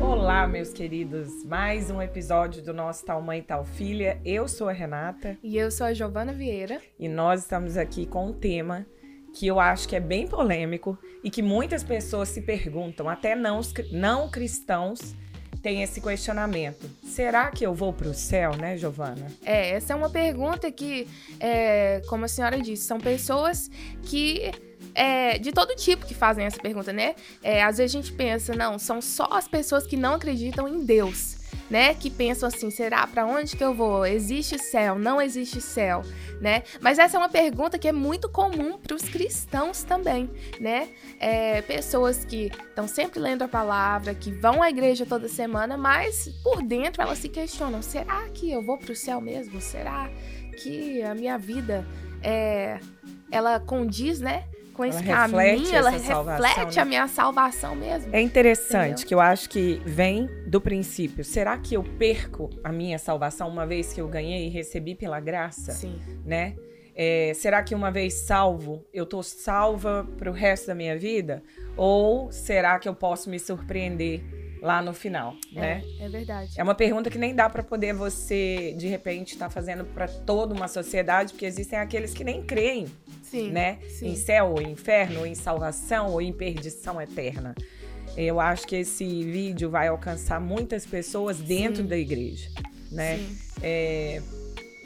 Olá, meus queridos. Mais um episódio do nosso Tal Mãe Tal Filha. Eu sou a Renata. E eu sou a Giovana Vieira. E nós estamos aqui com um tema que eu acho que é bem polêmico e que muitas pessoas se perguntam, até não, não cristãos têm esse questionamento. Será que eu vou para o céu, né, Giovana? É, essa é uma pergunta que, é, como a senhora disse, são pessoas que é, de todo tipo que fazem essa pergunta, né? É, às vezes a gente pensa, não, são só as pessoas que não acreditam em Deus, né? Que pensam assim, será para onde que eu vou? Existe céu? Não existe céu, né? Mas essa é uma pergunta que é muito comum para os cristãos também, né? É, pessoas que estão sempre lendo a palavra, que vão à igreja toda semana, mas por dentro elas se questionam: será que eu vou para o céu mesmo? Será que a minha vida é, ela condiz, né? Com esse ela caminho, ela reflete né? a minha salvação mesmo. É interessante Entendeu? que eu acho que vem do princípio. Será que eu perco a minha salvação uma vez que eu ganhei e recebi pela graça? Sim. Né? É, será que uma vez salvo, eu tô salva para o resto da minha vida? Ou será que eu posso me surpreender lá no final, é, né? É verdade. É uma pergunta que nem dá para poder você de repente estar tá fazendo para toda uma sociedade, porque existem aqueles que nem creem sim, né? Sim. Em céu ou inferno, ou em salvação ou em perdição eterna. Eu acho que esse vídeo vai alcançar muitas pessoas dentro sim. da igreja, né? É,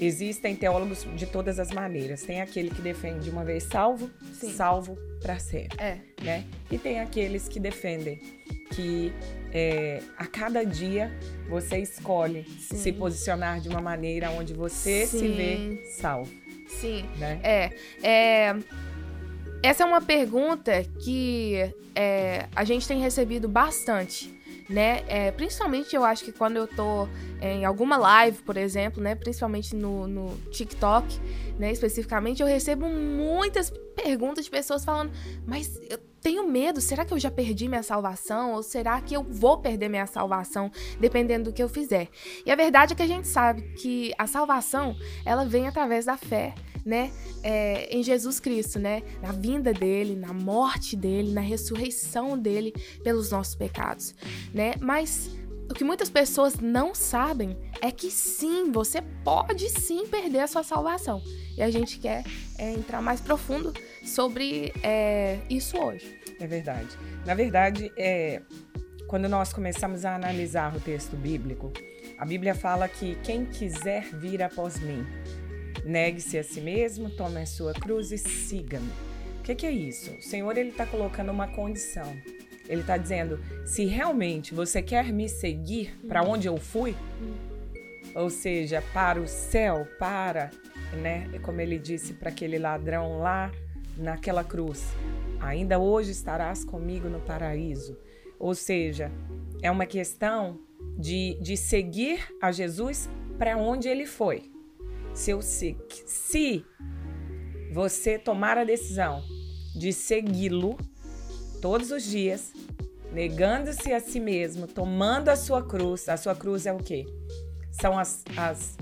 existem teólogos de todas as maneiras. Tem aquele que defende uma vez salvo, salvo para sempre, é. né? E tem aqueles que defendem que é, a cada dia você escolhe Sim. se posicionar de uma maneira onde você Sim. se vê salvo. Sim. Né? É, é. Essa é uma pergunta que é, a gente tem recebido bastante, né? É, principalmente eu acho que quando eu tô em alguma live, por exemplo, né? Principalmente no, no TikTok, né? Especificamente, eu recebo muitas perguntas de pessoas falando, mas eu tenho medo, será que eu já perdi minha salvação? Ou será que eu vou perder minha salvação, dependendo do que eu fizer? E a verdade é que a gente sabe que a salvação, ela vem através da fé né, é, em Jesus Cristo, né, na vinda dele, na morte dele, na ressurreição dele pelos nossos pecados, né? Mas o que muitas pessoas não sabem é que sim, você pode sim perder a sua salvação. E a gente quer é, entrar mais profundo sobre é, isso hoje. É verdade. Na verdade, é, quando nós começamos a analisar o texto bíblico, a Bíblia fala que quem quiser vir após mim, Negue-se a si mesmo, tome a sua cruz e siga-me. O que, que, é isso? O Senhor ele está colocando uma condição. Ele está dizendo: se realmente você quer me seguir para onde eu fui, ou seja, para o céu, para, né? Como ele disse para aquele ladrão lá naquela cruz, ainda hoje estarás comigo no paraíso. Ou seja, é uma questão de, de seguir a Jesus para onde ele foi. Se, se, se você tomar a decisão de segui-lo todos os dias, negando-se a si mesmo, tomando a sua cruz, a sua cruz é o quê? São as, as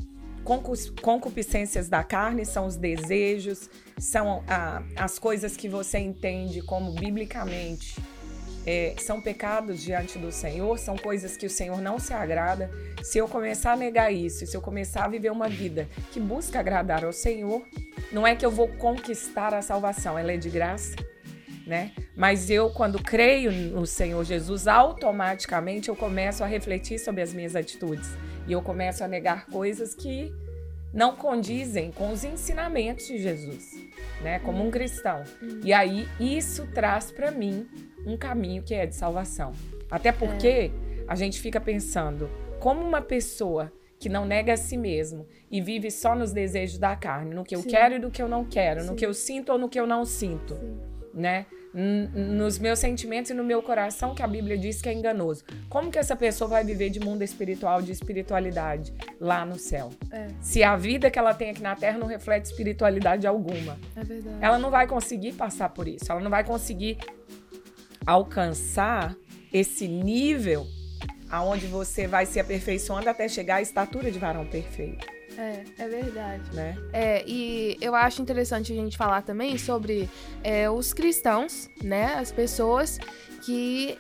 concupiscências da carne, são os desejos, são a, as coisas que você entende como biblicamente é, são pecados diante do Senhor, são coisas que o Senhor não se agrada. Se eu começar a negar isso, se eu começar a viver uma vida que busca agradar ao Senhor, não é que eu vou conquistar a salvação, ela é de graça. Né? Mas eu, quando creio no Senhor Jesus, automaticamente eu começo a refletir sobre as minhas atitudes e eu começo a negar coisas que não condizem com os ensinamentos de Jesus, né? Como um cristão. E aí isso traz para mim um caminho que é de salvação. Até porque é. a gente fica pensando como uma pessoa que não nega a si mesmo e vive só nos desejos da carne, no que eu Sim. quero e do que eu não quero, Sim. no que eu sinto ou no que eu não sinto, Sim. né? nos meus sentimentos e no meu coração que a Bíblia diz que é enganoso. Como que essa pessoa vai viver de mundo espiritual, de espiritualidade lá no céu? É. Se a vida que ela tem aqui na terra não reflete espiritualidade alguma. É verdade. Ela não vai conseguir passar por isso. Ela não vai conseguir alcançar esse nível aonde você vai se aperfeiçoando até chegar à estatura de varão perfeito. É, é verdade. Né? É, e eu acho interessante a gente falar também sobre é, os cristãos, né? As pessoas que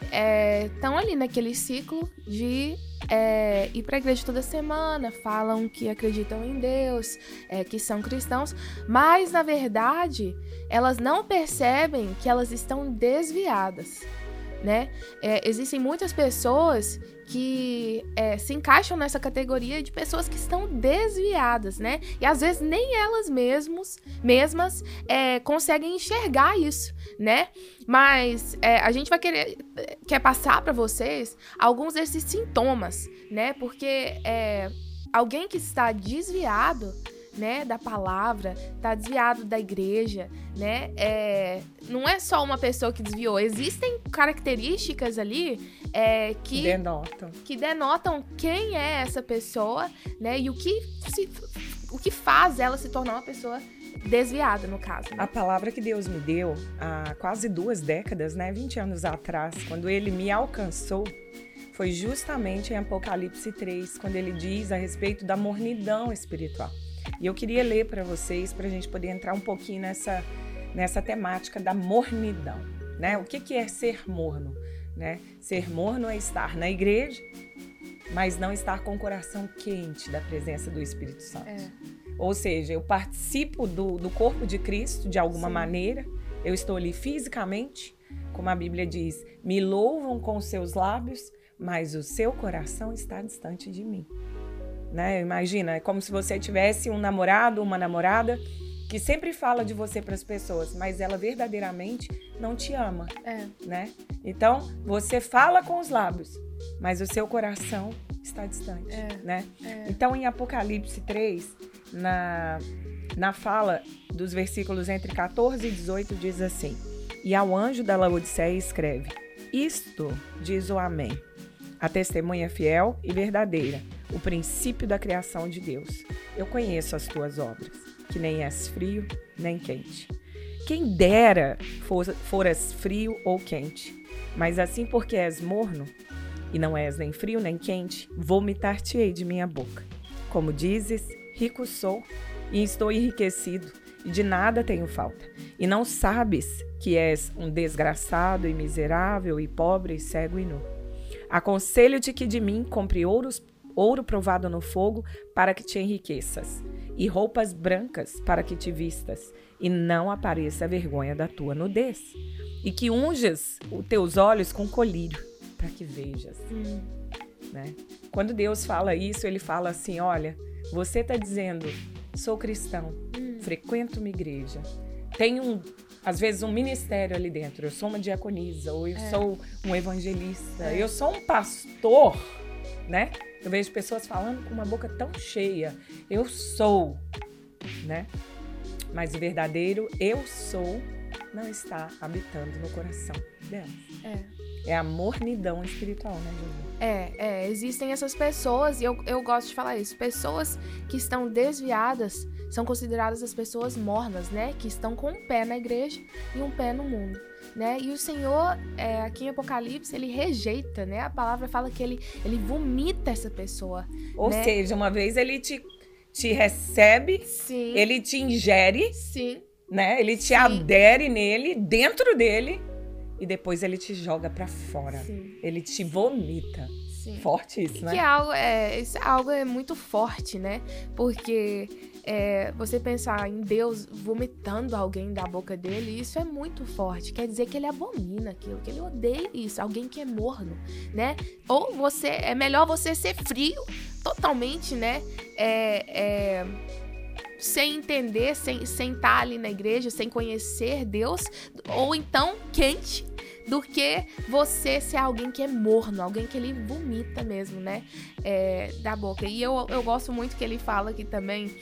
estão é, ali naquele ciclo de é, ir para a igreja toda semana, falam que acreditam em Deus, é, que são cristãos, mas na verdade elas não percebem que elas estão desviadas né? É, existem muitas pessoas que é, se encaixam nessa categoria de pessoas que estão desviadas, né? E às vezes nem elas mesmos, mesmas é, conseguem enxergar isso, né? Mas é, a gente vai querer quer passar para vocês alguns desses sintomas, né? Porque é, alguém que está desviado né, da palavra, tá desviado da igreja, né? É, não é só uma pessoa que desviou, existem características ali é, que denotam. que denotam quem é essa pessoa, né? E o que se, o que faz ela se tornar uma pessoa desviada, no caso. Né? A palavra que Deus me deu há quase duas décadas, né, 20 anos atrás, quando ele me alcançou, foi justamente em Apocalipse 3, quando ele diz a respeito da mornidão espiritual. E eu queria ler para vocês, para a gente poder entrar um pouquinho nessa, nessa temática da mornidão. Né? O que, que é ser morno? Né? Ser morno é estar na igreja, mas não estar com o coração quente da presença do Espírito Santo. É. Ou seja, eu participo do, do corpo de Cristo de alguma Sim. maneira, eu estou ali fisicamente, como a Bíblia diz, me louvam com seus lábios, mas o seu coração está distante de mim né? Imagina, é como se você tivesse um namorado, uma namorada que sempre fala de você para as pessoas, mas ela verdadeiramente não te ama, é. né? Então, você fala com os lábios, mas o seu coração está distante, é. né? É. Então, em Apocalipse 3, na, na fala dos versículos entre 14 e 18, diz assim: E ao anjo da Laodiceia escreve: Isto diz o Amém, a testemunha fiel e verdadeira o princípio da criação de Deus. Eu conheço as tuas obras, que nem és frio nem quente. Quem dera foras frio ou quente, mas assim porque és morno, e não és nem frio nem quente, vomitar-te-ei de minha boca. Como dizes, rico sou e estou enriquecido, e de nada tenho falta. E não sabes que és um desgraçado e miserável e pobre e cego e nu. Aconselho-te que de mim compre ouros ouro provado no fogo, para que te enriqueças, e roupas brancas para que te vistas, e não apareça a vergonha da tua nudez. E que unjas os teus olhos com colírio, para que vejas. Hum. Né? Quando Deus fala isso, ele fala assim: olha, você está dizendo, sou cristão, hum. frequento uma igreja, tenho um, às vezes um ministério ali dentro. Eu sou uma diaconisa, ou eu é. sou um evangelista, é. eu sou um pastor, né? Eu vejo pessoas falando com uma boca tão cheia. Eu sou, né? Mas o verdadeiro eu sou não está habitando no coração dela. É. É a mornidão espiritual, né, Júlia? É, é, existem essas pessoas, e eu, eu gosto de falar isso, pessoas que estão desviadas são consideradas as pessoas mornas, né? Que estão com um pé na igreja e um pé no mundo né? E o Senhor, é, aqui em Apocalipse, ele rejeita, né? A palavra fala que ele, ele vomita essa pessoa. Ou né? seja, uma vez ele te, te recebe, Sim. ele te ingere, Sim. né? Ele te Sim. adere nele, dentro dele, e depois ele te joga para fora. Sim. Ele te vomita. Sim. Forte isso, né? Que é algo, é, isso é algo é muito forte, né? Porque é, você pensar em Deus vomitando alguém da boca dele, isso é muito forte. Quer dizer que ele abomina aquilo, que ele odeia isso, alguém que é morno, né? Ou você é melhor você ser frio, totalmente, né? É, é, sem entender, sem, estar ali na igreja, sem conhecer Deus, ou então quente, do que você ser alguém que é morno, alguém que ele vomita mesmo, né? É, da boca. E eu, eu gosto muito que ele fala aqui também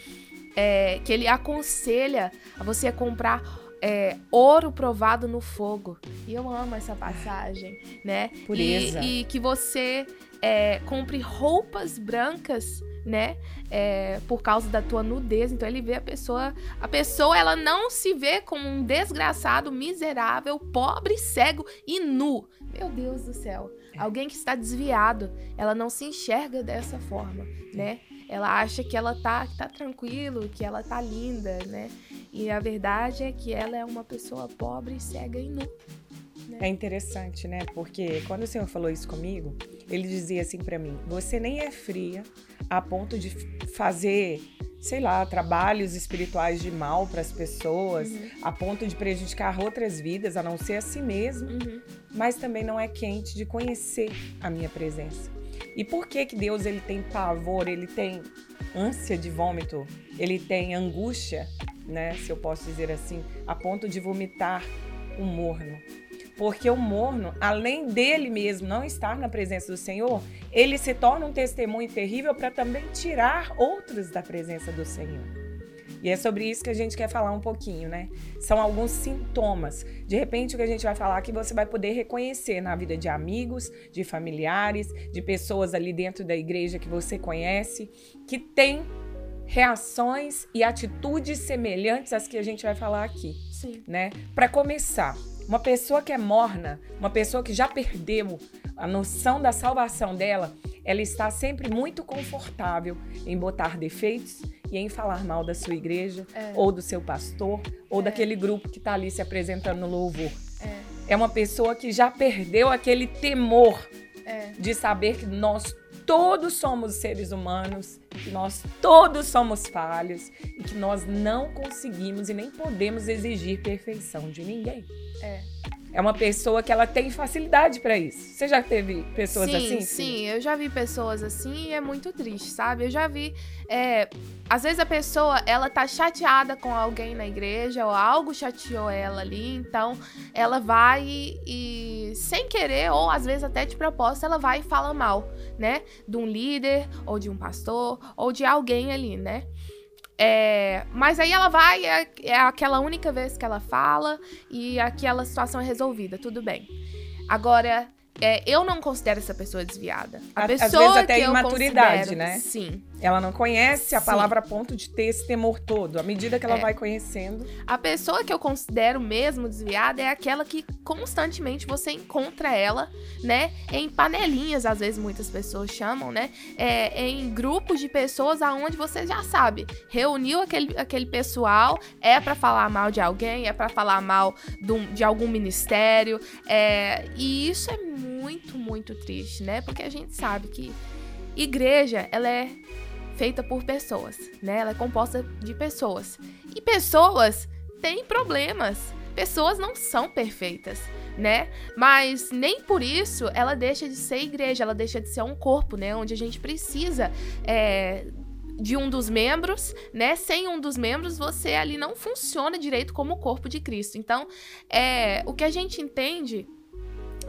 é, que ele aconselha a você comprar é, ouro provado no fogo. E eu amo essa passagem, né? Pureza. E, e que você é, compre roupas brancas né? É, por causa da tua nudez. Então ele vê a pessoa. A pessoa ela não se vê como um desgraçado, miserável, pobre, cego e nu. Meu Deus do céu. Alguém que está desviado, ela não se enxerga dessa forma, né? Ela acha que ela tá, que tá tranquilo, que ela tá linda, né? E a verdade é que ela é uma pessoa pobre, cega e nu. Né? É interessante, né? Porque quando o Senhor falou isso comigo, ele dizia assim para mim: "Você nem é fria a ponto de fazer sei lá, trabalhos espirituais de mal para as pessoas, uhum. a ponto de prejudicar outras vidas, a não ser a si mesmo, uhum. mas também não é quente de conhecer a minha presença. E por que que Deus ele tem pavor, ele tem ânsia de vômito, ele tem angústia, né, se eu posso dizer assim, a ponto de vomitar um morno? Porque o morno, além dele mesmo não estar na presença do Senhor, ele se torna um testemunho terrível para também tirar outros da presença do Senhor. E é sobre isso que a gente quer falar um pouquinho, né? São alguns sintomas. De repente, o que a gente vai falar aqui você vai poder reconhecer na vida de amigos, de familiares, de pessoas ali dentro da igreja que você conhece, que tem reações e atitudes semelhantes às que a gente vai falar aqui. Sim. Né? Para começar, uma pessoa que é morna, uma pessoa que já perdeu a noção da salvação dela, ela está sempre muito confortável em botar defeitos e em falar mal da sua igreja, é. ou do seu pastor, ou é. daquele grupo que está ali se apresentando no louvor. É. é uma pessoa que já perdeu aquele temor é. de saber que nós todos somos seres humanos, que nós todos somos falhos e que nós não conseguimos e nem podemos exigir perfeição de ninguém. É. É uma pessoa que ela tem facilidade para isso. Você já teve pessoas sim, assim? Sim, sim, eu já vi pessoas assim e é muito triste, sabe? Eu já vi. É, às vezes a pessoa ela tá chateada com alguém na igreja ou algo chateou ela ali, então ela vai e, e sem querer ou às vezes até de propósito ela vai e fala mal, né? De um líder ou de um pastor ou de alguém ali, né? É, mas aí ela vai, é, é aquela única vez que ela fala e aquela situação é resolvida, tudo bem. Agora, é, eu não considero essa pessoa desviada. A, pessoa Às vezes até imaturidade, né? Sim. Ela não conhece a Sim. palavra a ponto de ter esse temor todo. À medida que ela é. vai conhecendo. A pessoa que eu considero mesmo desviada é aquela que constantemente você encontra ela, né? Em panelinhas, às vezes muitas pessoas chamam, né? É, em grupos de pessoas aonde você já sabe. Reuniu aquele, aquele pessoal, é para falar mal de alguém, é para falar mal de, de algum ministério. É, e isso é muito, muito triste, né? Porque a gente sabe que igreja, ela é feita por pessoas, né? Ela é composta de pessoas. E pessoas têm problemas. Pessoas não são perfeitas, né? Mas nem por isso ela deixa de ser igreja, ela deixa de ser um corpo, né? Onde a gente precisa é, de um dos membros, né? Sem um dos membros, você ali não funciona direito como o corpo de Cristo. Então, é, o que a gente entende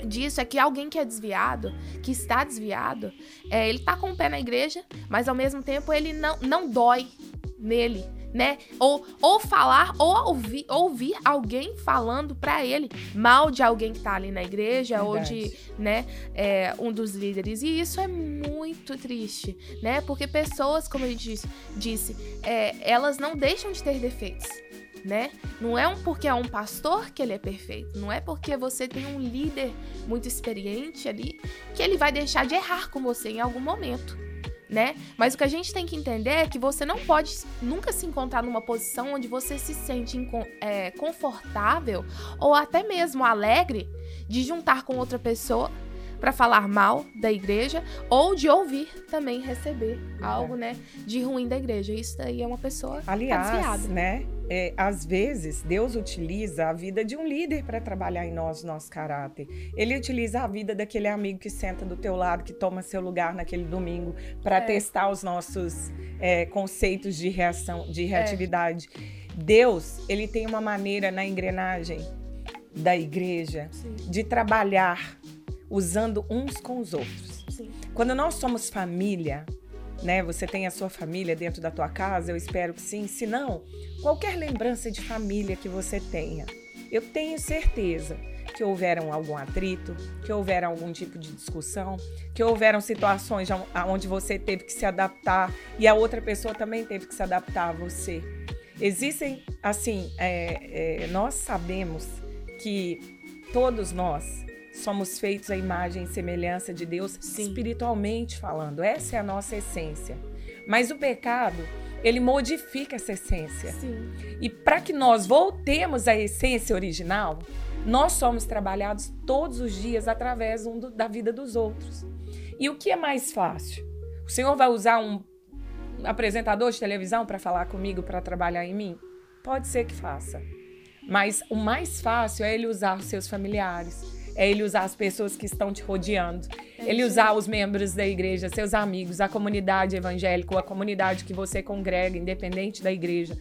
disso é que alguém que é desviado, que está desviado, é, ele tá com o pé na igreja, mas ao mesmo tempo ele não, não dói nele, né? Ou, ou falar, ou ouvir, ouvir alguém falando para ele mal de alguém que tá ali na igreja, Verdade. ou de, né, é, um dos líderes. E isso é muito triste, né? Porque pessoas, como a gente disse, disse é, elas não deixam de ter defeitos né? Não é um porque é um pastor que ele é perfeito, não é porque você tem um líder muito experiente ali que ele vai deixar de errar com você em algum momento. Né? Mas o que a gente tem que entender é que você não pode nunca se encontrar numa posição onde você se sente é, confortável ou até mesmo alegre de juntar com outra pessoa para falar mal da igreja ou de ouvir também receber é. algo, né, de ruim da igreja. Isso daí é uma pessoa Aliás, né? É, às vezes Deus utiliza a vida de um líder para trabalhar em nós nosso caráter. Ele utiliza a vida daquele amigo que senta do teu lado, que toma seu lugar naquele domingo para é. testar os nossos é, conceitos de reação, de é. reatividade. Deus, ele tem uma maneira na engrenagem da igreja Sim. de trabalhar usando uns com os outros. Sim. Quando nós somos família, né? Você tem a sua família dentro da tua casa, eu espero que sim. Se não, qualquer lembrança de família que você tenha, eu tenho certeza que houveram algum atrito, que houveram algum tipo de discussão, que houveram situações onde você teve que se adaptar e a outra pessoa também teve que se adaptar a você. Existem, assim, é, é, nós sabemos que todos nós somos feitos à imagem e semelhança de Deus, Sim. espiritualmente falando. Essa é a nossa essência. Mas o pecado, ele modifica essa essência. Sim. E para que nós voltemos à essência original, nós somos trabalhados todos os dias através um do, da vida dos outros. E o que é mais fácil? O Senhor vai usar um apresentador de televisão para falar comigo, para trabalhar em mim? Pode ser que faça. Mas o mais fácil é ele usar os seus familiares, é ele usar as pessoas que estão te rodeando, é ele usar os membros da igreja, seus amigos, a comunidade evangélica, a comunidade que você congrega, independente da igreja.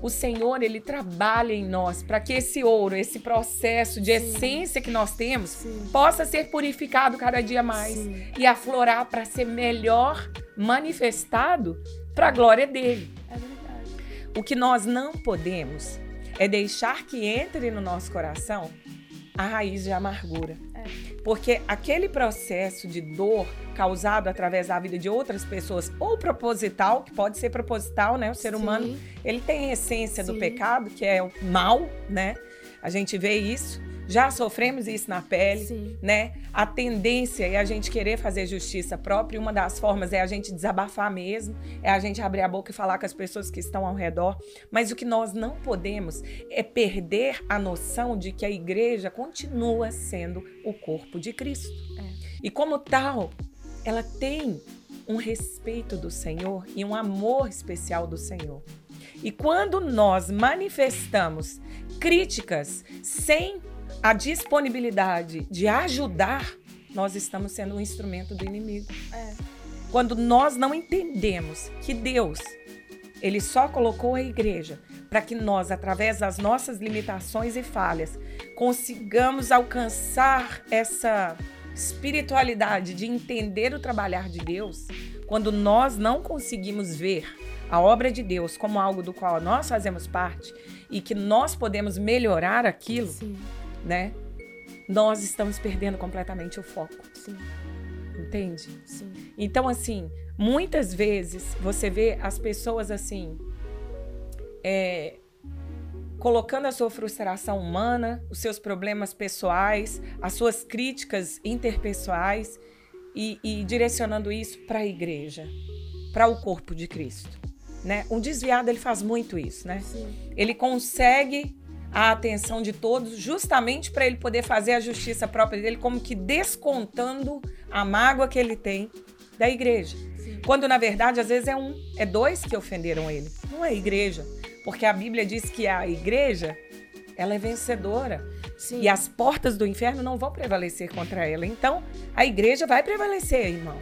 O Senhor, ele trabalha em nós para que esse ouro, esse processo de Sim. essência que nós temos, Sim. possa ser purificado cada dia mais Sim. e aflorar para ser melhor manifestado para a glória dele. É verdade. O que nós não podemos é deixar que entre no nosso coração a raiz de amargura. É. Porque aquele processo de dor causado através da vida de outras pessoas, ou proposital, que pode ser proposital, né? O ser Sim. humano, ele tem a essência Sim. do pecado, que é o mal, né? A gente vê isso. Já sofremos isso na pele, Sim. né? A tendência é a gente querer fazer justiça própria. Uma das formas é a gente desabafar mesmo, é a gente abrir a boca e falar com as pessoas que estão ao redor. Mas o que nós não podemos é perder a noção de que a igreja continua sendo o corpo de Cristo. É. E como tal, ela tem um respeito do Senhor e um amor especial do Senhor. E quando nós manifestamos críticas sem a disponibilidade de ajudar, nós estamos sendo um instrumento do inimigo. É. Quando nós não entendemos que Deus, ele só colocou a igreja para que nós, através das nossas limitações e falhas, consigamos alcançar essa espiritualidade de entender o trabalhar de Deus, quando nós não conseguimos ver a obra de Deus como algo do qual nós fazemos parte e que nós podemos melhorar aquilo, Sim né? Nós estamos perdendo completamente o foco. Sim. Entende? Sim. Então, assim, muitas vezes você vê as pessoas assim. É, colocando a sua frustração humana, os seus problemas pessoais, as suas críticas interpessoais e, e direcionando isso para a igreja, para o corpo de Cristo. Né? Um desviado ele faz muito isso, né? Sim. Ele consegue a atenção de todos, justamente para ele poder fazer a justiça própria dele, como que descontando a mágoa que ele tem da igreja. Sim. Quando na verdade às vezes é um, é dois que ofenderam ele, não é a igreja, porque a Bíblia diz que a igreja ela é vencedora. Sim. E as portas do inferno não vão prevalecer contra ela. Então, a igreja vai prevalecer, irmão.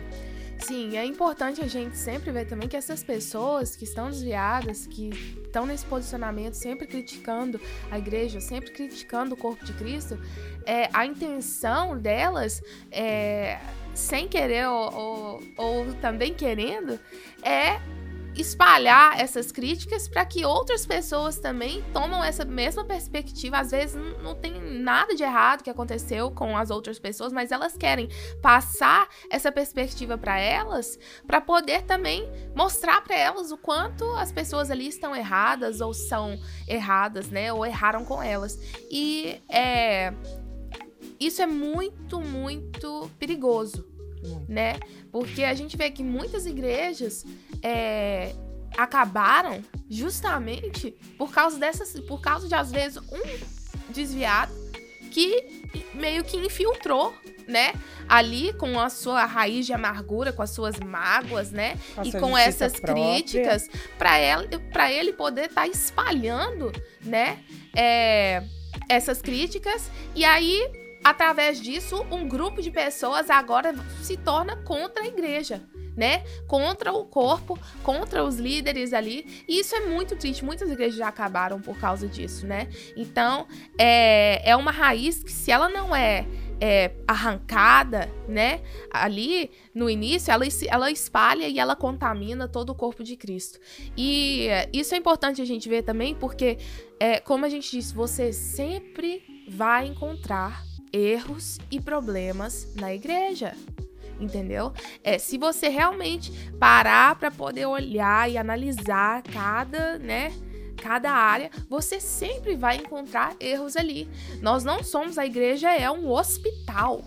Sim, é importante a gente sempre ver também que essas pessoas que estão desviadas, que estão nesse posicionamento, sempre criticando a igreja, sempre criticando o corpo de Cristo, é, a intenção delas, é, sem querer ou, ou, ou também querendo, é espalhar essas críticas para que outras pessoas também tomam essa mesma perspectiva. Às vezes não tem nada de errado que aconteceu com as outras pessoas, mas elas querem passar essa perspectiva para elas, para poder também mostrar para elas o quanto as pessoas ali estão erradas ou são erradas, né? Ou erraram com elas. E é isso é muito, muito perigoso né? Porque a gente vê que muitas igrejas é, acabaram justamente por causa dessas, por causa de às vezes um desviado que meio que infiltrou, né? Ali com a sua raiz de amargura, com as suas mágoas, né? e com essas própria. críticas, para ele, para ele poder estar tá espalhando, né? É, essas críticas e aí através disso, um grupo de pessoas agora se torna contra a igreja. Né? Contra o corpo, contra os líderes ali. E isso é muito triste. Muitas igrejas já acabaram por causa disso, né? Então, é, é uma raiz que, se ela não é, é arrancada, né? Ali no início, ela, ela espalha e ela contamina todo o corpo de Cristo. E isso é importante a gente ver também, porque, é, como a gente disse, você sempre vai encontrar erros e problemas na igreja. Entendeu? É, se você realmente parar para poder olhar e analisar cada, né, cada área, você sempre vai encontrar erros ali. Nós não somos a igreja é um hospital,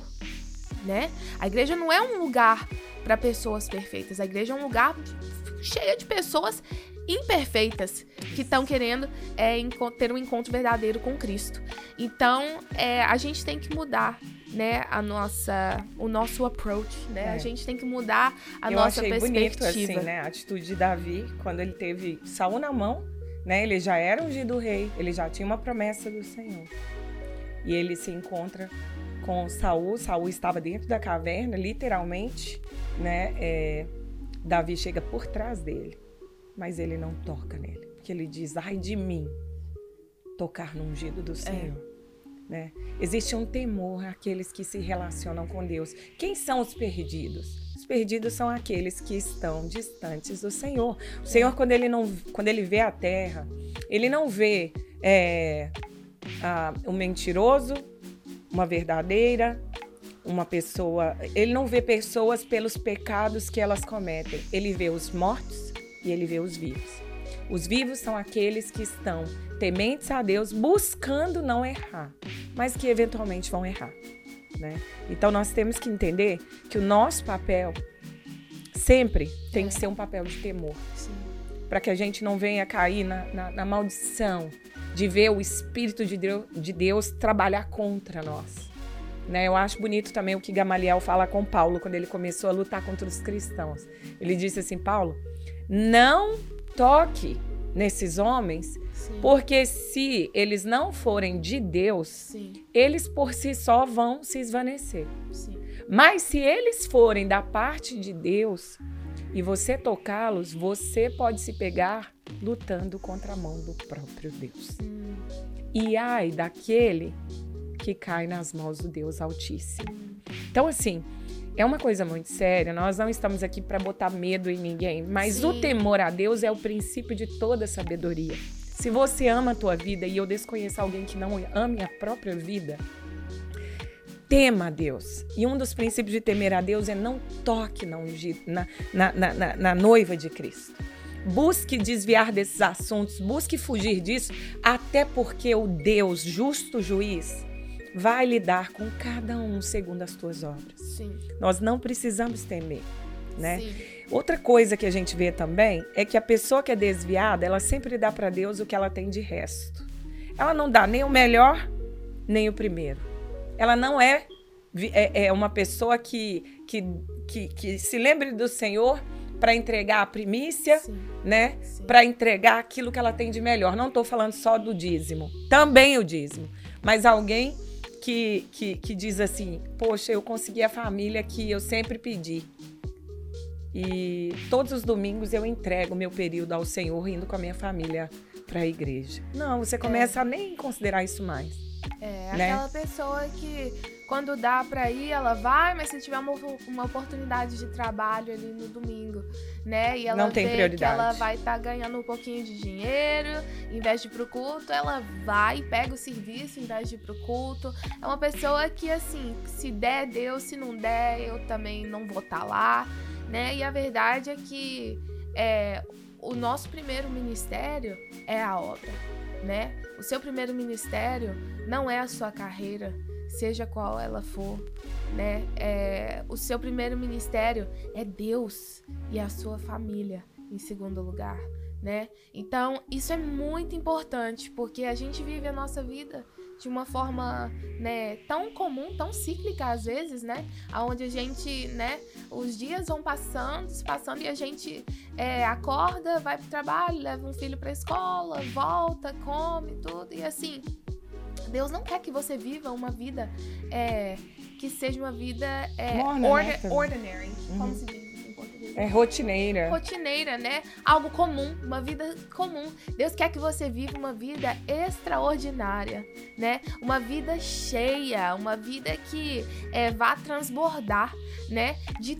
né? A igreja não é um lugar para pessoas perfeitas. A igreja é um lugar cheio de pessoas imperfeitas que estão querendo é, ter um encontro verdadeiro com Cristo. Então, é, a gente tem que mudar né, a nossa, o nosso approach, né? É. A gente tem que mudar a Eu nossa achei perspectiva. Bonito, assim, né? A atitude de Davi, quando ele teve Saul na mão, né? Ele já era ungido rei, ele já tinha uma promessa do Senhor. E ele se encontra com Saul. Saul estava dentro da caverna, literalmente, né? É, Davi chega por trás dele mas ele não toca nele. Porque ele diz: ai de mim tocar no ungido do Senhor. É. Né? Existe um temor àqueles que se relacionam com Deus. Quem são os perdidos? Os perdidos são aqueles que estão distantes do Senhor. O Senhor, quando ele, não, quando ele vê a terra, ele não vê é, a, um mentiroso, uma verdadeira, uma pessoa. Ele não vê pessoas pelos pecados que elas cometem. Ele vê os mortos e ele vê os vivos. Os vivos são aqueles que estão tementes a Deus, buscando não errar, mas que eventualmente vão errar. Né? Então nós temos que entender que o nosso papel sempre tem que ser um papel de temor. Para que a gente não venha cair na, na, na, maldição de ver o Espírito de Deus, de Deus trabalhar contra nós. Né? Eu acho bonito também o que Gamaliel fala com Paulo quando ele começou a lutar contra os cristãos. Ele disse assim: Paulo, não toque nesses homens, Sim. porque se eles não forem de Deus, Sim. eles por si só vão se esvanecer. Sim. Mas se eles forem da parte de Deus e você tocá-los, você pode se pegar lutando contra a mão do próprio Deus. Hum. E ai daquele que cai nas mãos do Deus Altíssimo. Então, assim, é uma coisa muito séria. Nós não estamos aqui para botar medo em ninguém, mas Sim. o temor a Deus é o princípio de toda sabedoria. Se você ama a tua vida e eu desconheço alguém que não ame a própria vida, tema a Deus. E um dos princípios de temer a Deus é não toque na, na, na, na, na noiva de Cristo. Busque desviar desses assuntos, busque fugir disso, até porque o Deus, justo juiz, vai lidar com cada um segundo as tuas obras. Sim. Nós não precisamos temer, né? Sim. Outra coisa que a gente vê também é que a pessoa que é desviada, ela sempre dá para Deus o que ela tem de resto. Ela não dá nem o melhor, nem o primeiro. Ela não é, é, é uma pessoa que, que, que, que se lembre do Senhor para entregar a primícia, Sim. né? Para entregar aquilo que ela tem de melhor. Não estou falando só do dízimo, também o dízimo, mas alguém que, que, que diz assim: Poxa, eu consegui a família que eu sempre pedi. E todos os domingos eu entrego meu período ao Senhor, indo com a minha família para a igreja. Não, você começa é. a nem considerar isso mais. É, né? aquela pessoa que quando dá para ir, ela vai, mas se tiver uma, uma oportunidade de trabalho ali no domingo, né? E ela não tem vê prioridade. que ela vai estar tá ganhando um pouquinho de dinheiro, em vez de ir pro culto, ela vai, pega o serviço em vez de ir pro culto. É uma pessoa que, assim, se der, deu, se não der, eu também não vou estar tá lá, né? E a verdade é que é, o nosso primeiro ministério é a obra, né? O seu primeiro ministério não é a sua carreira, seja qual ela for, né? É, o seu primeiro ministério é Deus e a sua família em segundo lugar, né? Então, isso é muito importante, porque a gente vive a nossa vida de uma forma, né, tão comum, tão cíclica às vezes, né, aonde a gente, né, os dias vão passando, passando e a gente é, acorda, vai pro trabalho, leva um filho pra escola, volta, come tudo e assim, Deus não quer que você viva uma vida é, que seja uma vida é, orda ordinary. Uhum. Como se diz? É rotineira. Rotineira, né? Algo comum, uma vida comum. Deus quer que você viva uma vida extraordinária, né? Uma vida cheia, uma vida que é, vá transbordar, né? De,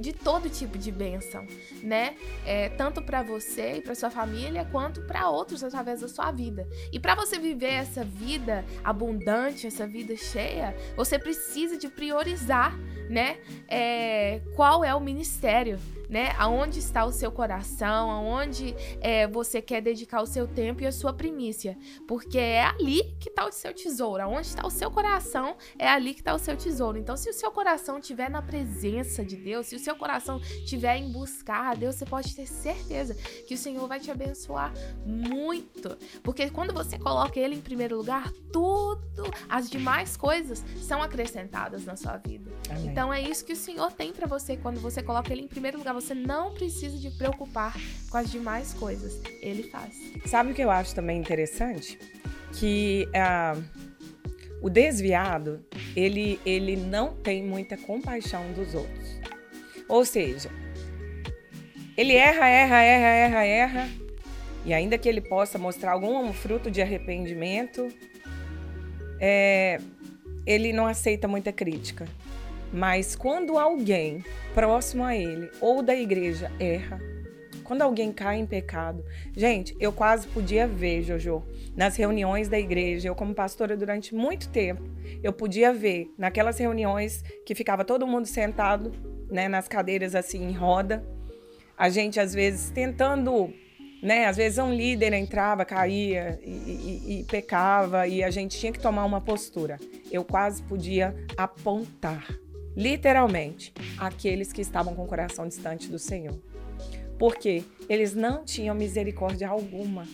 de todo tipo de bênção, né? É, tanto para você e para sua família, quanto para outros através da sua vida. E para você viver essa vida abundante, essa vida cheia, você precisa de priorizar né? É, qual é o ministério, né? Aonde está o seu coração, aonde é, você quer dedicar o seu tempo e a sua primícia, porque é ali que está o seu tesouro. Aonde está o seu coração, é ali que está o seu tesouro. Então, se o seu coração estiver na presença de Deus, se o seu coração estiver em buscar a Deus, você pode ter certeza que o Senhor vai te abençoar muito, porque quando você coloca Ele em primeiro lugar, tudo, as demais coisas são acrescentadas na sua vida. Amém. Então então é isso que o Senhor tem para você quando você coloca Ele em primeiro lugar. Você não precisa de preocupar com as demais coisas. Ele faz. Sabe o que eu acho também interessante? Que uh, o desviado, ele, ele não tem muita compaixão dos outros. Ou seja, ele erra, erra, erra, erra, erra. E ainda que ele possa mostrar algum fruto de arrependimento, é, ele não aceita muita crítica. Mas quando alguém próximo a ele ou da igreja erra, quando alguém cai em pecado, gente, eu quase podia ver, Jojo, nas reuniões da igreja, eu como pastora durante muito tempo, eu podia ver naquelas reuniões que ficava todo mundo sentado, né, nas cadeiras assim em roda, a gente às vezes tentando né? Às vezes um líder entrava, caía e, e, e, pecava e a gente tinha que tomar uma postura. Eu quase podia apontar literalmente, aqueles que estavam com o coração distante do Senhor. Porque eles não tinham misericórdia alguma.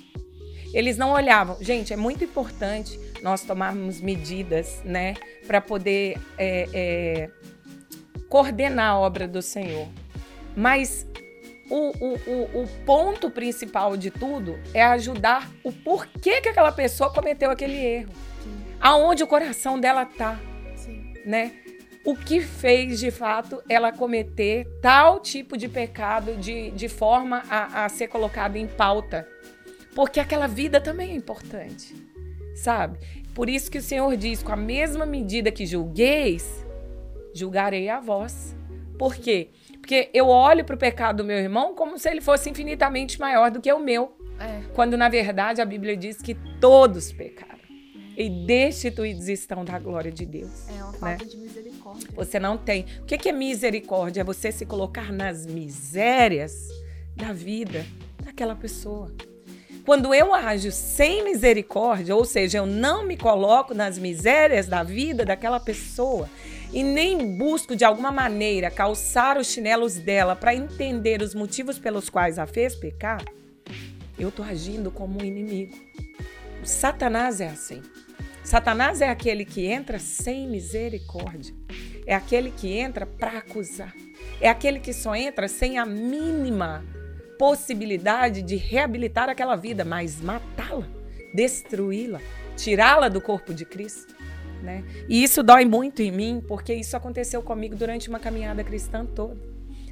Eles não olhavam. Gente, é muito importante nós tomarmos medidas, né, para poder é, é, coordenar a obra do Senhor. Mas o, o, o, o, ponto principal de tudo é ajudar o porquê que aquela pessoa cometeu aquele erro. Sim. Aonde o coração dela tá. Sim. Né? O que fez de fato ela cometer tal tipo de pecado de, de forma a, a ser colocado em pauta. Porque aquela vida também é importante, sabe? Por isso que o Senhor diz: com a mesma medida que julgueis, julgarei a vós. Por quê? Porque eu olho para o pecado do meu irmão como se ele fosse infinitamente maior do que o meu. É. Quando, na verdade, a Bíblia diz que todos pecaram e destituídos estão da glória de Deus. É uma né? falta né? de misericórdia. Você não tem. O que é misericórdia? É você se colocar nas misérias da vida daquela pessoa. Quando eu ajo sem misericórdia, ou seja, eu não me coloco nas misérias da vida daquela pessoa e nem busco de alguma maneira calçar os chinelos dela para entender os motivos pelos quais a fez pecar, eu estou agindo como um inimigo. O Satanás é assim. Satanás é aquele que entra sem misericórdia. É aquele que entra para acusar. É aquele que só entra sem a mínima possibilidade de reabilitar aquela vida, mas matá-la, destruí-la, tirá-la do corpo de Cristo. Né? E isso dói muito em mim, porque isso aconteceu comigo durante uma caminhada cristã toda.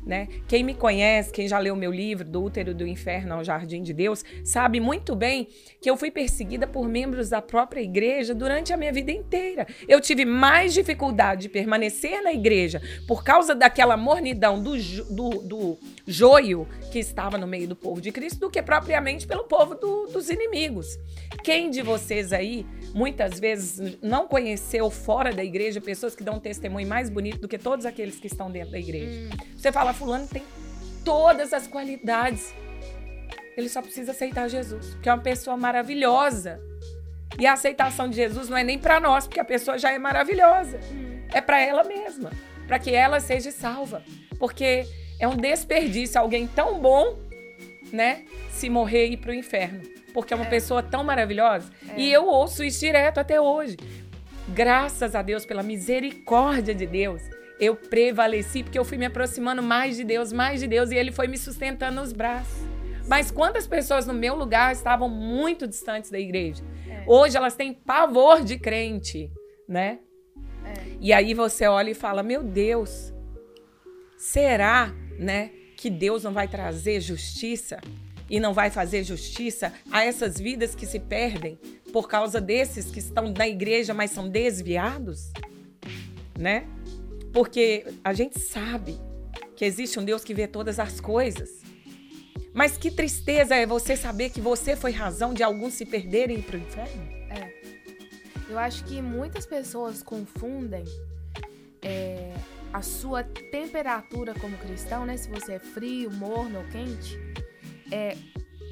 Né? Quem me conhece, quem já leu meu livro, Do Útero do Inferno ao Jardim de Deus, sabe muito bem que eu fui perseguida por membros da própria igreja durante a minha vida inteira. Eu tive mais dificuldade de permanecer na igreja por causa daquela mornidão do, do, do joio que estava no meio do povo de Cristo do que propriamente pelo povo do, dos inimigos. Quem de vocês aí muitas vezes não conheceu fora da igreja pessoas que dão um testemunho mais bonito do que todos aqueles que estão dentro da igreja? Hum. Você fala, fulano tem todas as qualidades. Ele só precisa aceitar Jesus, porque é uma pessoa maravilhosa. E a aceitação de Jesus não é nem para nós, porque a pessoa já é maravilhosa. Hum. É para ela mesma, para que ela seja salva. Porque é um desperdício alguém tão bom, né, se morrer e ir para o inferno. Porque é uma é. pessoa tão maravilhosa. É. E eu ouço isso direto até hoje. Graças a Deus, pela misericórdia de Deus, eu prevaleci porque eu fui me aproximando mais de Deus, mais de Deus, e Ele foi me sustentando nos braços. Mas quantas pessoas no meu lugar estavam muito distantes da igreja? É. Hoje elas têm pavor de crente, né? É. E aí você olha e fala: Meu Deus, será, né? que Deus não vai trazer justiça e não vai fazer justiça a essas vidas que se perdem por causa desses que estão na igreja, mas são desviados? Né? Porque a gente sabe que existe um Deus que vê todas as coisas. Mas que tristeza é você saber que você foi razão de alguns se perderem para o inferno? É. Eu acho que muitas pessoas confundem é, a sua temperatura como cristão, né? Se você é frio, morno ou quente, é,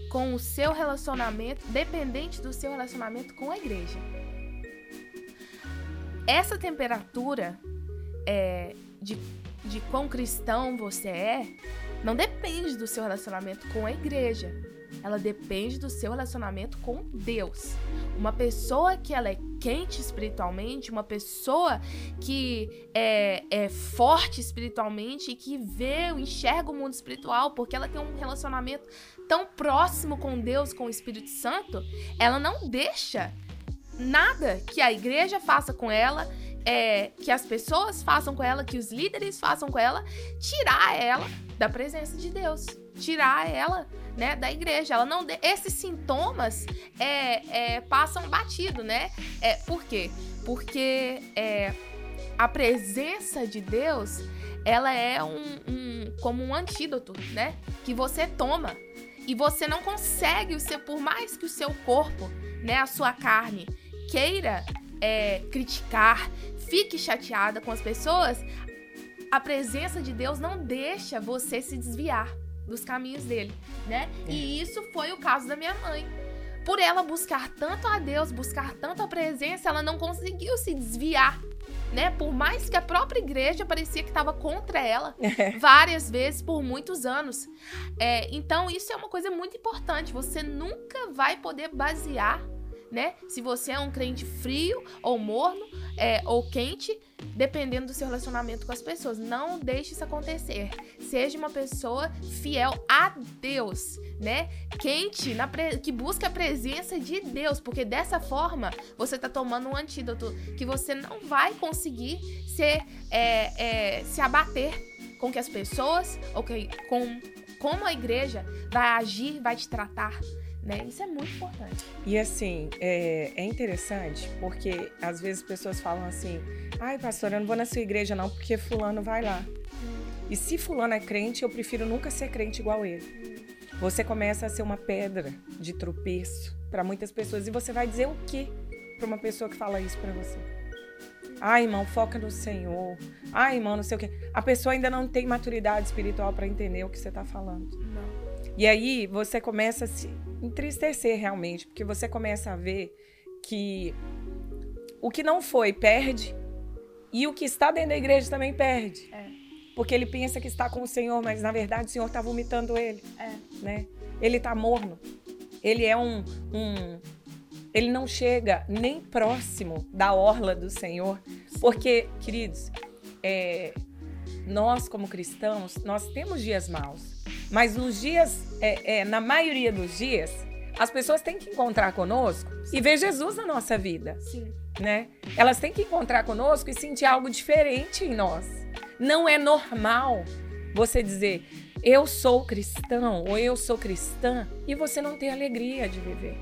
com o seu relacionamento, dependente do seu relacionamento com a igreja. Essa temperatura é, de, de quão cristão você é não depende do seu relacionamento com a igreja ela depende do seu relacionamento com Deus. Uma pessoa que ela é quente espiritualmente, uma pessoa que é, é forte espiritualmente e que vê, enxerga o mundo espiritual, porque ela tem um relacionamento tão próximo com Deus, com o Espírito Santo, ela não deixa nada que a igreja faça com ela, é, que as pessoas façam com ela, que os líderes façam com ela, tirar ela da presença de Deus, tirar ela né, da igreja. Ela não, esses sintomas é, é, passam batido, né? É, por quê? Porque é, a presença de Deus, ela é um, um, como um antídoto, né? Que você toma e você não consegue, o seu, por mais que o seu corpo, né, a sua carne queira é, criticar, fique chateada com as pessoas, a presença de Deus não deixa você se desviar dos caminhos dele, né? É. E isso foi o caso da minha mãe. Por ela buscar tanto a Deus, buscar tanto a presença, ela não conseguiu se desviar né? Por mais que a própria igreja parecia que estava contra ela é. várias vezes por muitos anos. É, então, isso é uma coisa muito importante. Você nunca vai poder basear né? Se você é um crente frio ou morno é, ou quente, dependendo do seu relacionamento com as pessoas. Não deixe isso acontecer. Seja uma pessoa fiel a Deus, né? Quente, na que busca a presença de Deus, porque dessa forma você tá tomando um antídoto que você não vai conseguir ser, é, é, se abater com que as pessoas, ou com como a igreja vai agir, vai te tratar né? Isso é muito importante. E assim, é, é interessante porque às vezes pessoas falam assim: ai, pastor, eu não vou na sua igreja não porque Fulano vai lá. E se Fulano é crente, eu prefiro nunca ser crente igual ele. Você começa a ser uma pedra de tropeço para muitas pessoas. E você vai dizer o quê para uma pessoa que fala isso para você? Ai, irmão, foca no Senhor. Ai, irmão, não sei o quê. A pessoa ainda não tem maturidade espiritual para entender o que você está falando. Não. E aí você começa a se entristecer realmente, porque você começa a ver que o que não foi perde e o que está dentro da igreja também perde. É. Porque ele pensa que está com o Senhor, mas na verdade o Senhor está vomitando ele. É. Né? Ele está morno. Ele é um, um. Ele não chega nem próximo da orla do Senhor. Porque, queridos, é, nós como cristãos, nós temos dias maus. Mas nos dias, é, é, na maioria dos dias, as pessoas têm que encontrar conosco e ver Jesus na nossa vida. Sim. Né? Elas têm que encontrar conosco e sentir algo diferente em nós. Não é normal você dizer eu sou cristão ou eu sou cristã e você não ter alegria de viver.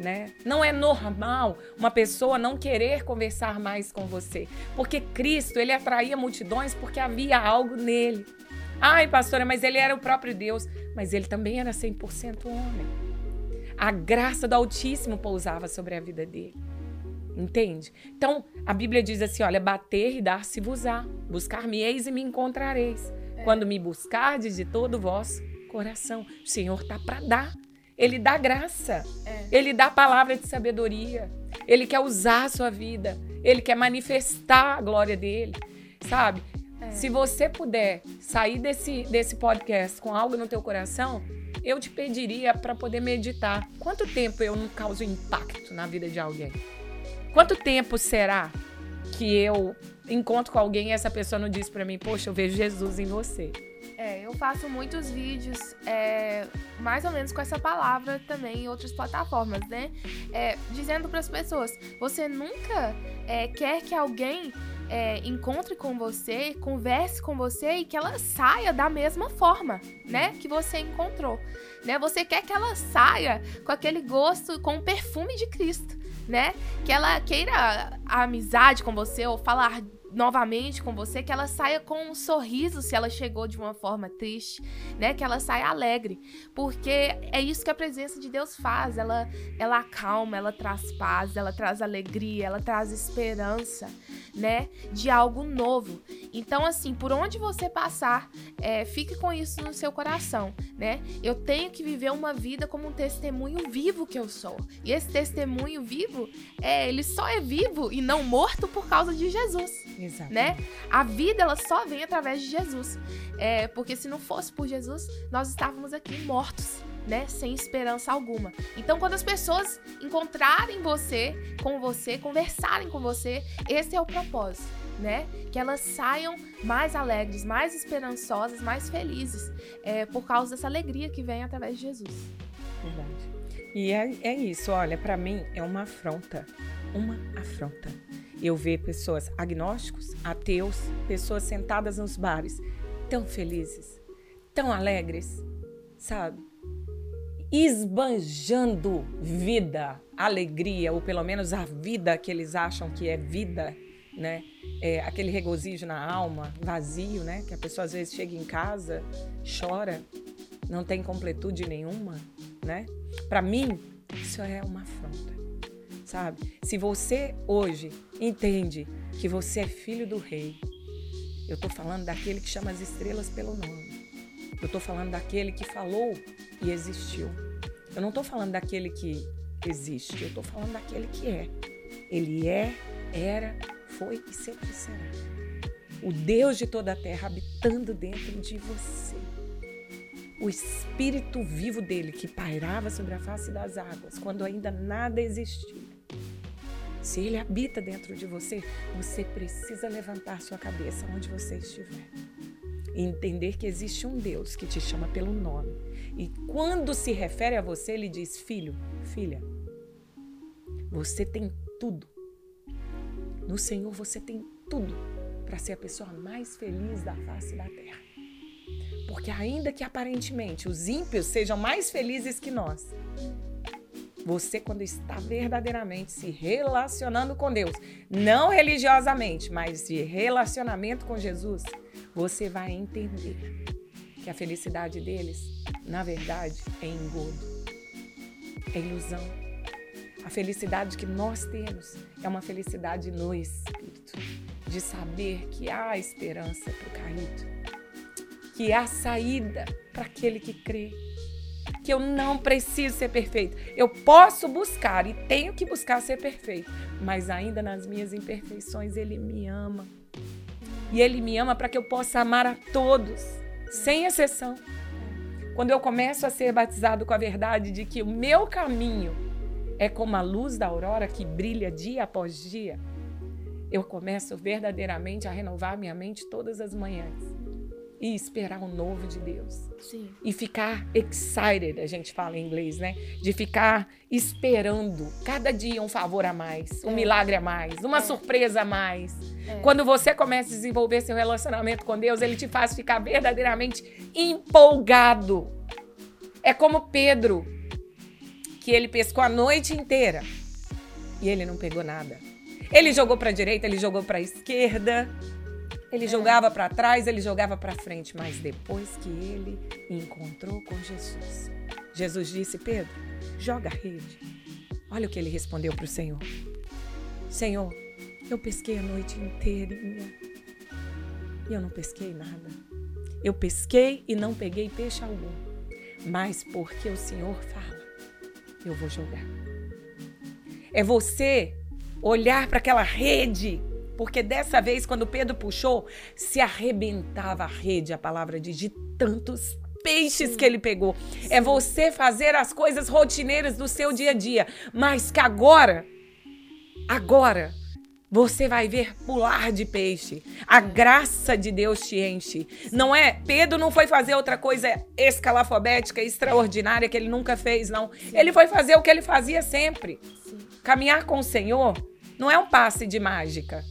Né? Não é normal uma pessoa não querer conversar mais com você, porque Cristo ele atraía multidões porque havia algo nele. Ai, pastora, mas ele era o próprio Deus. Mas ele também era 100% homem. A graça do Altíssimo pousava sobre a vida dele. Entende? Então, a Bíblia diz assim: olha, bater e dar-se-vos-á. Buscar-me-eis e me encontrareis. É. Quando me buscardes de todo o vosso coração. O Senhor tá para dar. Ele dá graça. É. Ele dá palavra de sabedoria. Ele quer usar a sua vida. Ele quer manifestar a glória dele. Sabe? É. Se você puder sair desse, desse podcast com algo no teu coração, eu te pediria para poder meditar. Quanto tempo eu não causo impacto na vida de alguém? Quanto tempo será que eu encontro com alguém e essa pessoa não diz para mim, poxa, eu vejo Jesus em você? É, eu faço muitos vídeos, é, mais ou menos com essa palavra também em outras plataformas, né? É, dizendo para as pessoas: você nunca é, quer que alguém é, encontre com você, converse com você e que ela saia da mesma forma, né, que você encontrou, né? Você quer que ela saia com aquele gosto, com o perfume de Cristo, né? Que ela queira a amizade com você ou falar novamente com você, que ela saia com um sorriso se ela chegou de uma forma triste, né? Que ela saia alegre, porque é isso que a presença de Deus faz. Ela, ela acalma, ela traz paz, ela traz alegria, ela traz esperança, né? De algo novo. Então, assim, por onde você passar, é, fique com isso no seu coração, né? Eu tenho que viver uma vida como um testemunho vivo que eu sou. E esse testemunho vivo, é, ele só é vivo e não morto por causa de Jesus. Exato. né? A vida ela só vem através de Jesus. É, porque se não fosse por Jesus, nós estávamos aqui mortos, né? Sem esperança alguma. Então, quando as pessoas encontrarem você, com você, conversarem com você, esse é o propósito, né? Que elas saiam mais alegres, mais esperançosas, mais felizes, é, por causa dessa alegria que vem através de Jesus. Verdade. E é, é isso, olha, para mim é uma afronta. Uma afronta eu ver pessoas agnósticos, ateus, pessoas sentadas nos bares, tão felizes, tão alegres, sabe? Esbanjando vida, alegria, ou pelo menos a vida que eles acham que é vida, né? É, aquele regozijo na alma, vazio, né? Que a pessoa às vezes chega em casa, chora, não tem completude nenhuma, né? Para mim, isso é uma afronta sabe? Se você hoje entende que você é filho do rei, eu estou falando daquele que chama as estrelas pelo nome. Eu estou falando daquele que falou e existiu. Eu não estou falando daquele que existe, eu estou falando daquele que é. Ele é, era, foi e sempre será. O Deus de toda a terra habitando dentro de você. O espírito vivo dele que pairava sobre a face das águas quando ainda nada existia se ele habita dentro de você, você precisa levantar sua cabeça onde você estiver. E entender que existe um Deus que te chama pelo nome. E quando se refere a você, ele diz: Filho, filha, você tem tudo. No Senhor você tem tudo para ser a pessoa mais feliz da face da terra. Porque, ainda que aparentemente os ímpios sejam mais felizes que nós, você, quando está verdadeiramente se relacionando com Deus, não religiosamente, mas de relacionamento com Jesus, você vai entender que a felicidade deles, na verdade, é engodo, é ilusão. A felicidade que nós temos é uma felicidade no espírito, de saber que há esperança para o caído, que há saída para aquele que crê que eu não preciso ser perfeito. Eu posso buscar e tenho que buscar ser perfeito, mas ainda nas minhas imperfeições ele me ama. E ele me ama para que eu possa amar a todos, sem exceção. Quando eu começo a ser batizado com a verdade de que o meu caminho é como a luz da aurora que brilha dia após dia, eu começo verdadeiramente a renovar minha mente todas as manhãs e esperar o novo de Deus. Sim. E ficar excited, a gente fala em inglês, né? De ficar esperando cada dia um favor a mais, um é. milagre a mais, uma é. surpresa a mais. É. Quando você começa a desenvolver seu relacionamento com Deus, ele te faz ficar verdadeiramente empolgado. É como Pedro, que ele pescou a noite inteira e ele não pegou nada. Ele jogou para a direita, ele jogou para a esquerda, ele é. jogava para trás, ele jogava para frente, mas depois que ele encontrou com Jesus, Jesus disse: Pedro, joga a rede. Olha o que ele respondeu para o Senhor: Senhor, eu pesquei a noite inteirinha e eu não pesquei nada. Eu pesquei e não peguei peixe algum, mas porque o Senhor fala, eu vou jogar. É você olhar para aquela rede porque dessa vez, quando Pedro puxou, se arrebentava a rede, a palavra diz, de tantos peixes Sim. que ele pegou. É Sim. É você fazer as coisas rotineiras do seu dia a dia, mas que agora, agora, você vai ver pular de peixe. A graça de Deus te enche. Não é? Pedro não foi fazer outra coisa escalafobética, extraordinária que ele nunca fez, não. Ele foi fazer o que ele fazia sempre. Caminhar com o Senhor não é um passe de mágica.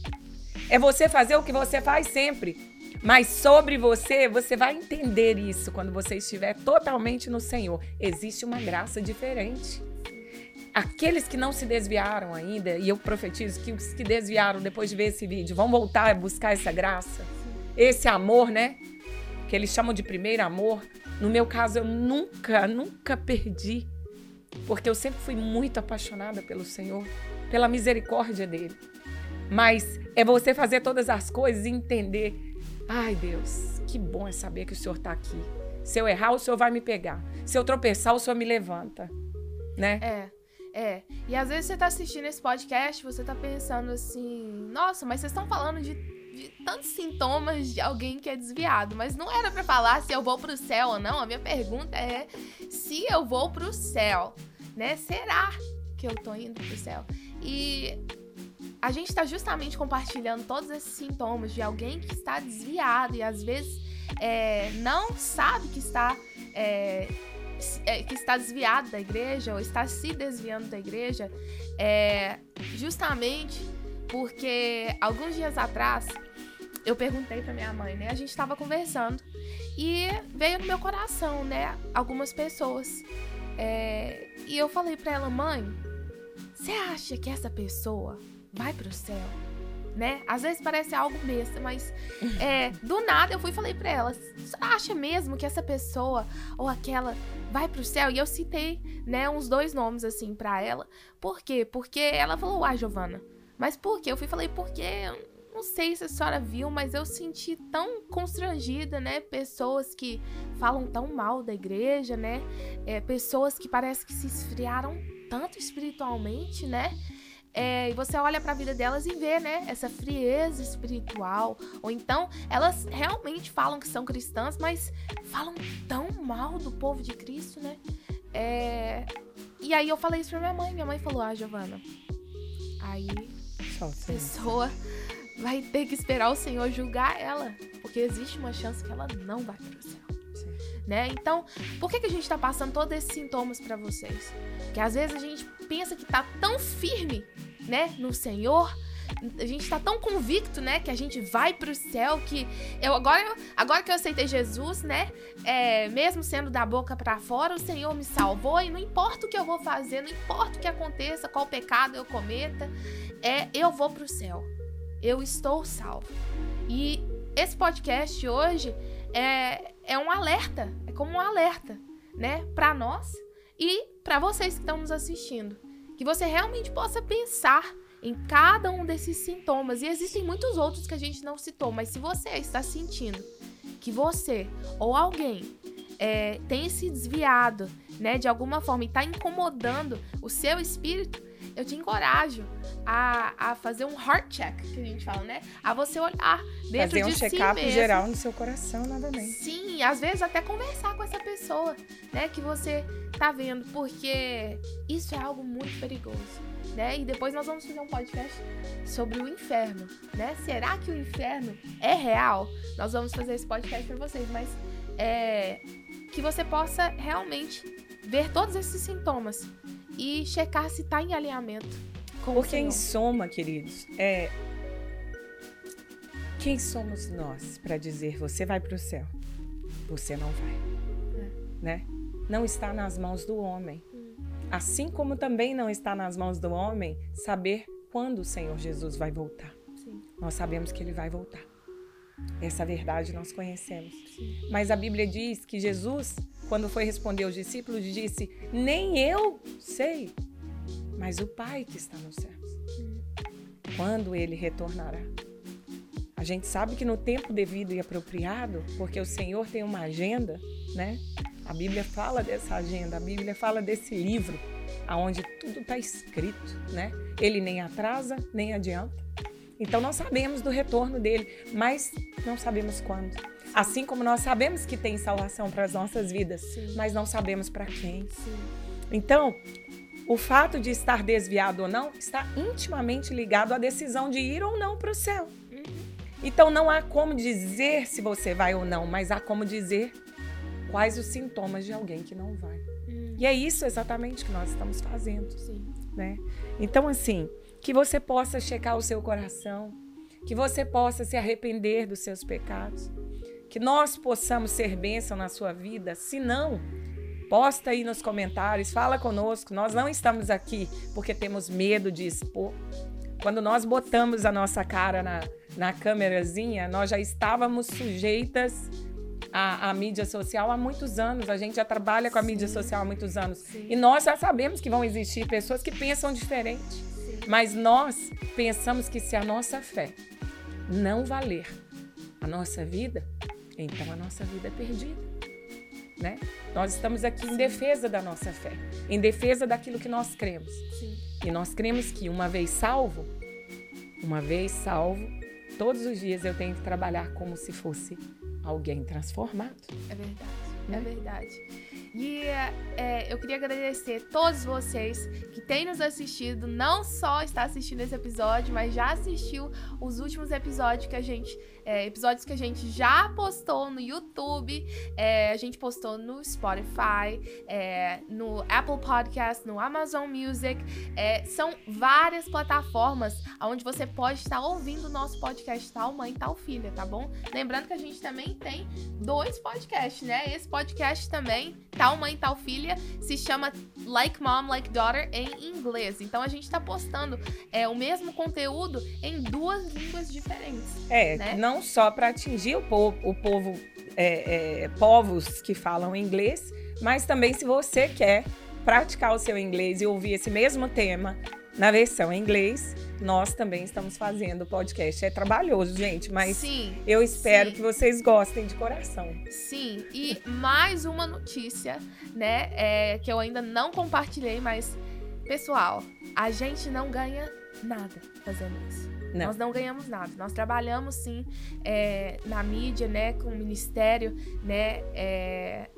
É você fazer o que você faz sempre. Mas sobre você, você vai entender isso quando você estiver totalmente no Senhor. Existe uma graça diferente. Aqueles que não se desviaram ainda, e eu profetizo que os que desviaram depois de ver esse vídeo vão voltar a buscar essa graça, esse amor, né? Que eles chamam de primeiro amor. No meu caso, eu nunca, nunca perdi, porque eu sempre fui muito apaixonada pelo Senhor, pela misericórdia dele. Mas é você fazer todas as coisas e entender: ai Deus, que bom é saber que o Senhor está aqui. Se eu errar, o Senhor vai me pegar. Se eu tropeçar, o Senhor me levanta. Né? É. É, e às vezes você tá assistindo esse podcast, você tá pensando assim, nossa, mas vocês estão falando de, de, tantos sintomas de alguém que é desviado, mas não era para falar se eu vou pro céu ou não. A minha pergunta é se eu vou pro céu, né? Será que eu tô indo pro céu? E a gente tá justamente compartilhando todos esses sintomas de alguém que está desviado e às vezes é, não sabe que está é, é, que está desviado da igreja ou está se desviando da igreja, é justamente porque alguns dias atrás eu perguntei para minha mãe, né? A gente estava conversando e veio no meu coração, né? Algumas pessoas. É, e eu falei para ela, mãe, você acha que essa pessoa vai para o céu? né? Às vezes parece algo besta, mas é, do nada eu fui e falei pra ela: Você acha mesmo que essa pessoa ou aquela vai pro céu? E eu citei, né, uns dois nomes assim pra ela. Por quê? Porque ela falou: Ah, Giovana, mas por quê? Eu fui e falei: Porque não sei se a senhora viu, mas eu senti tão constrangida, né? Pessoas que falam tão mal da igreja, né? É, pessoas que parece que se esfriaram tanto espiritualmente, né? É, e você olha para a vida delas e vê, né, essa frieza espiritual. Ou então elas realmente falam que são cristãs, mas falam tão mal do povo de Cristo, né? É... E aí eu falei isso pra minha mãe. Minha mãe falou: Ah, Giovana, aí a pessoa vai ter que esperar o Senhor julgar ela. Porque existe uma chance que ela não vai pro céu. Né? Então, por que, que a gente tá passando todos esses sintomas para vocês? Que às vezes a gente pensa que tá tão firme né, no Senhor, a gente está tão convicto, né, que a gente vai para o céu, que eu agora, agora que eu aceitei Jesus, né, é, mesmo sendo da boca para fora, o Senhor me salvou e não importa o que eu vou fazer, não importa o que aconteça, qual pecado eu cometa, é, eu vou para o céu. Eu estou salvo. E esse podcast hoje é, é um alerta, é como um alerta, né, para nós e para vocês que estão nos assistindo que você realmente possa pensar em cada um desses sintomas. E existem muitos outros que a gente não citou, mas se você está sentindo que você ou alguém é, tem se desviado, né, de alguma forma e está incomodando o seu espírito, eu te encorajo a, a fazer um heart check, que a gente fala, né? A você olhar dentro fazer um de si check-up geral no seu coração novamente. Sim, às vezes até conversar com essa pessoa, né, que você tá vendo, porque isso é algo muito perigoso, né? E depois nós vamos fazer um podcast sobre o inferno, né? Será que o inferno é real? Nós vamos fazer esse podcast para vocês, mas é que você possa realmente ver todos esses sintomas e checar se está em alinhamento com Porque em soma, queridos, é quem somos nós para dizer você vai para o céu? Você não vai, é. né? Não está nas mãos do homem. Hum. Assim como também não está nas mãos do homem saber quando o Senhor Jesus vai voltar. Sim. Nós sabemos que ele vai voltar. Essa verdade nós conhecemos. Sim. Mas a Bíblia diz que Jesus quando foi responder aos discípulos, disse: Nem eu sei, mas o Pai que está nos céus. Quando ele retornará? A gente sabe que no tempo devido e apropriado, porque o Senhor tem uma agenda, né? A Bíblia fala dessa agenda, a Bíblia fala desse livro, aonde tudo está escrito, né? Ele nem atrasa, nem adianta. Então nós sabemos do retorno dele, mas não sabemos quando. Assim como nós sabemos que tem salvação para as nossas vidas, Sim. mas não sabemos para quem. Sim. Então, o fato de estar desviado ou não está intimamente ligado à decisão de ir ou não para o céu. Uhum. Então, não há como dizer se você vai ou não, mas há como dizer quais os sintomas de alguém que não vai. Uhum. E é isso exatamente que nós estamos fazendo. Sim. Né? Então, assim, que você possa checar o seu coração, que você possa se arrepender dos seus pecados, que nós possamos ser bênção na sua vida. Se não, posta aí nos comentários, fala conosco. Nós não estamos aqui porque temos medo de expor. Quando nós botamos a nossa cara na, na câmerazinha, nós já estávamos sujeitas à, à, mídia social há muitos anos. A gente já trabalha com a Sim. mídia social há muitos anos. Sim. E nós já sabemos que vão existir pessoas que pensam diferente. Sim. Mas nós pensamos que se a nossa fé não valer a nossa vida, então a nossa vida é perdida. Né? Nós estamos aqui Sim. em defesa da nossa fé, em defesa daquilo que nós cremos. Sim. E nós cremos que uma vez salvo, uma vez salvo, todos os dias eu tenho que trabalhar como se fosse alguém transformado. É verdade, né? é verdade. E é, eu queria agradecer todos vocês que têm nos assistido, não só está assistindo esse episódio, mas já assistiu os últimos episódios que a gente é, episódios que a gente já postou no YouTube, é, a gente postou no Spotify, é, no Apple Podcast, no Amazon Music. É, são várias plataformas onde você pode estar ouvindo o nosso podcast Tal Mãe, Tal Filha, tá bom? Lembrando que a gente também tem dois podcasts, né? Esse podcast também, Tal Mãe, Tal Filha, se chama Like Mom, Like Daughter em inglês. Então a gente está postando é, o mesmo conteúdo em duas línguas diferentes. É, né? não só para atingir o povo, o povo é, é, povos que falam inglês, mas também se você quer praticar o seu inglês e ouvir esse mesmo tema na versão em inglês, nós também estamos fazendo o podcast. É trabalhoso, gente, mas sim, eu espero sim. que vocês gostem de coração. Sim, e mais uma notícia, né, é, que eu ainda não compartilhei, mas pessoal, a gente não ganha nada fazendo isso. Não. Nós não ganhamos nada. Nós trabalhamos sim é, na mídia, né, com o ministério, né, é,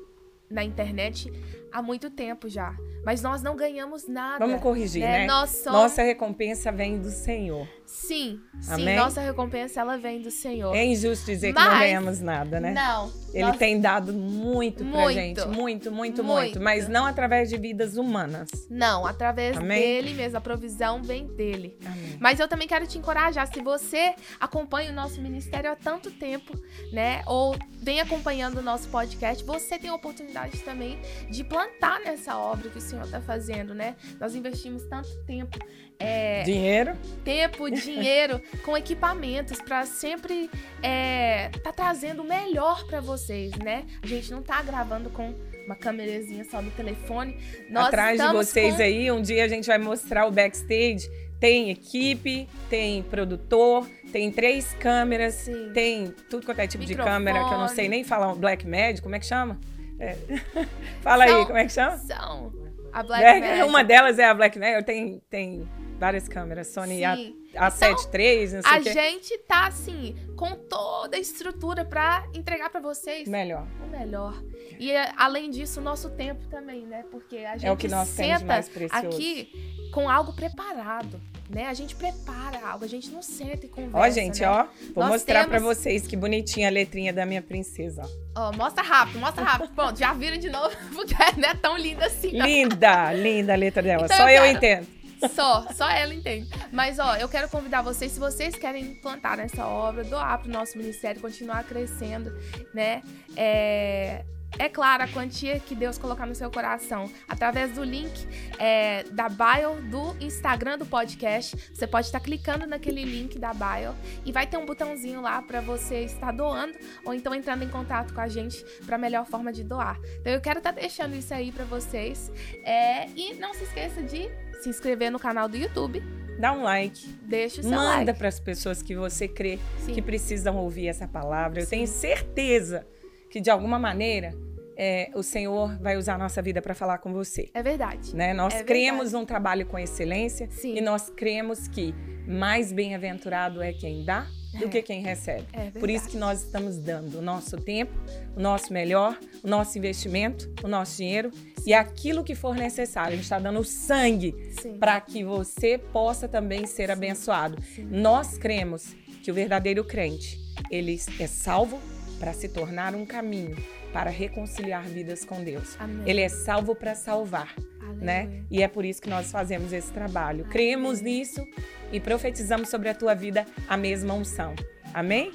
na internet há muito tempo já. Mas nós não ganhamos nada. Vamos corrigir, né? né? Somos... Nossa recompensa vem do Senhor. Sim, Amém? sim, nossa recompensa ela vem do Senhor. É injusto dizer mas... que não ganhamos nada, né? Não. Ele nós... tem dado muito, muito pra gente, muito, muito, muito, muito, mas não através de vidas humanas. Não, através Amém? dele mesmo, a provisão vem dele. Amém. Mas eu também quero te encorajar, se você acompanha o nosso ministério há tanto tempo, né, ou vem acompanhando o nosso podcast, você tem a oportunidade também de plantar nessa obra que o Senhor está fazendo, né? Nós investimos tanto tempo é, dinheiro, tempo, dinheiro com equipamentos para sempre é, tá trazendo o melhor para vocês, né? A gente não tá gravando com uma câmerazinha só no telefone. Nós Atrás de vocês com... aí, um dia a gente vai mostrar o backstage. Tem equipe, tem produtor, tem três câmeras, Sim. tem tudo quanto é tipo Microfone. de câmera que eu não sei nem falar. Black Magic, como é que chama? É. Fala são, aí, como é que chama? São. A Black é, Uma delas é a Black Magic. Tem, tem várias câmeras, Sony A, A7 então, III, não sei A gente tá, assim, com toda a estrutura para entregar para vocês melhor. o melhor. E além disso, o nosso tempo também, né? Porque a gente é o que nós senta aqui com algo preparado. Né? A gente prepara algo, a gente não senta e conversa. Ó, gente, né? ó, vou Nós mostrar temos... para vocês que bonitinha a letrinha da minha princesa. Ó, mostra rápido, mostra rápido. Pronto, já viram de novo, porque não é tão linda assim. Linda, linda a letra dela. Então Só eu, eu entendo. Só, só ela entende. Mas, ó, eu quero convidar vocês, se vocês querem plantar nessa obra, doar pro nosso ministério, continuar crescendo, né? É, é claro, a quantia que Deus colocar no seu coração. Através do link é, da bio do Instagram do podcast, você pode estar clicando naquele link da bio e vai ter um botãozinho lá para você estar doando ou então entrando em contato com a gente para a melhor forma de doar. Então eu quero estar deixando isso aí para vocês. É, e não se esqueça de se inscrever no canal do YouTube. Dá um like. Deixa o seu Manda like. Manda para as pessoas que você crê Sim. que precisam ouvir essa palavra. Eu Sim. tenho certeza que de alguma maneira é, o Senhor vai usar a nossa vida para falar com você. É verdade. Né? Nós é cremos verdade. num trabalho com excelência Sim. e nós cremos que mais bem-aventurado é quem dá do é. que quem recebe. É Por isso que nós estamos dando o nosso tempo, o nosso melhor, o nosso investimento, o nosso dinheiro Sim. e aquilo que for necessário. A gente está dando o sangue para que você possa também ser Sim. abençoado. Nós cremos que o verdadeiro crente, ele é salvo, para se tornar um caminho para reconciliar vidas com Deus. Amém. Ele é salvo para salvar, né? Aleluia. E é por isso que nós fazemos esse trabalho. Cremos nisso e profetizamos sobre a tua vida a mesma unção. Amém?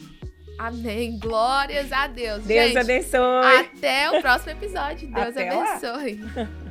Amém. Glórias a Deus. Deus Gente, abençoe. Até o próximo episódio. Deus Até abençoe.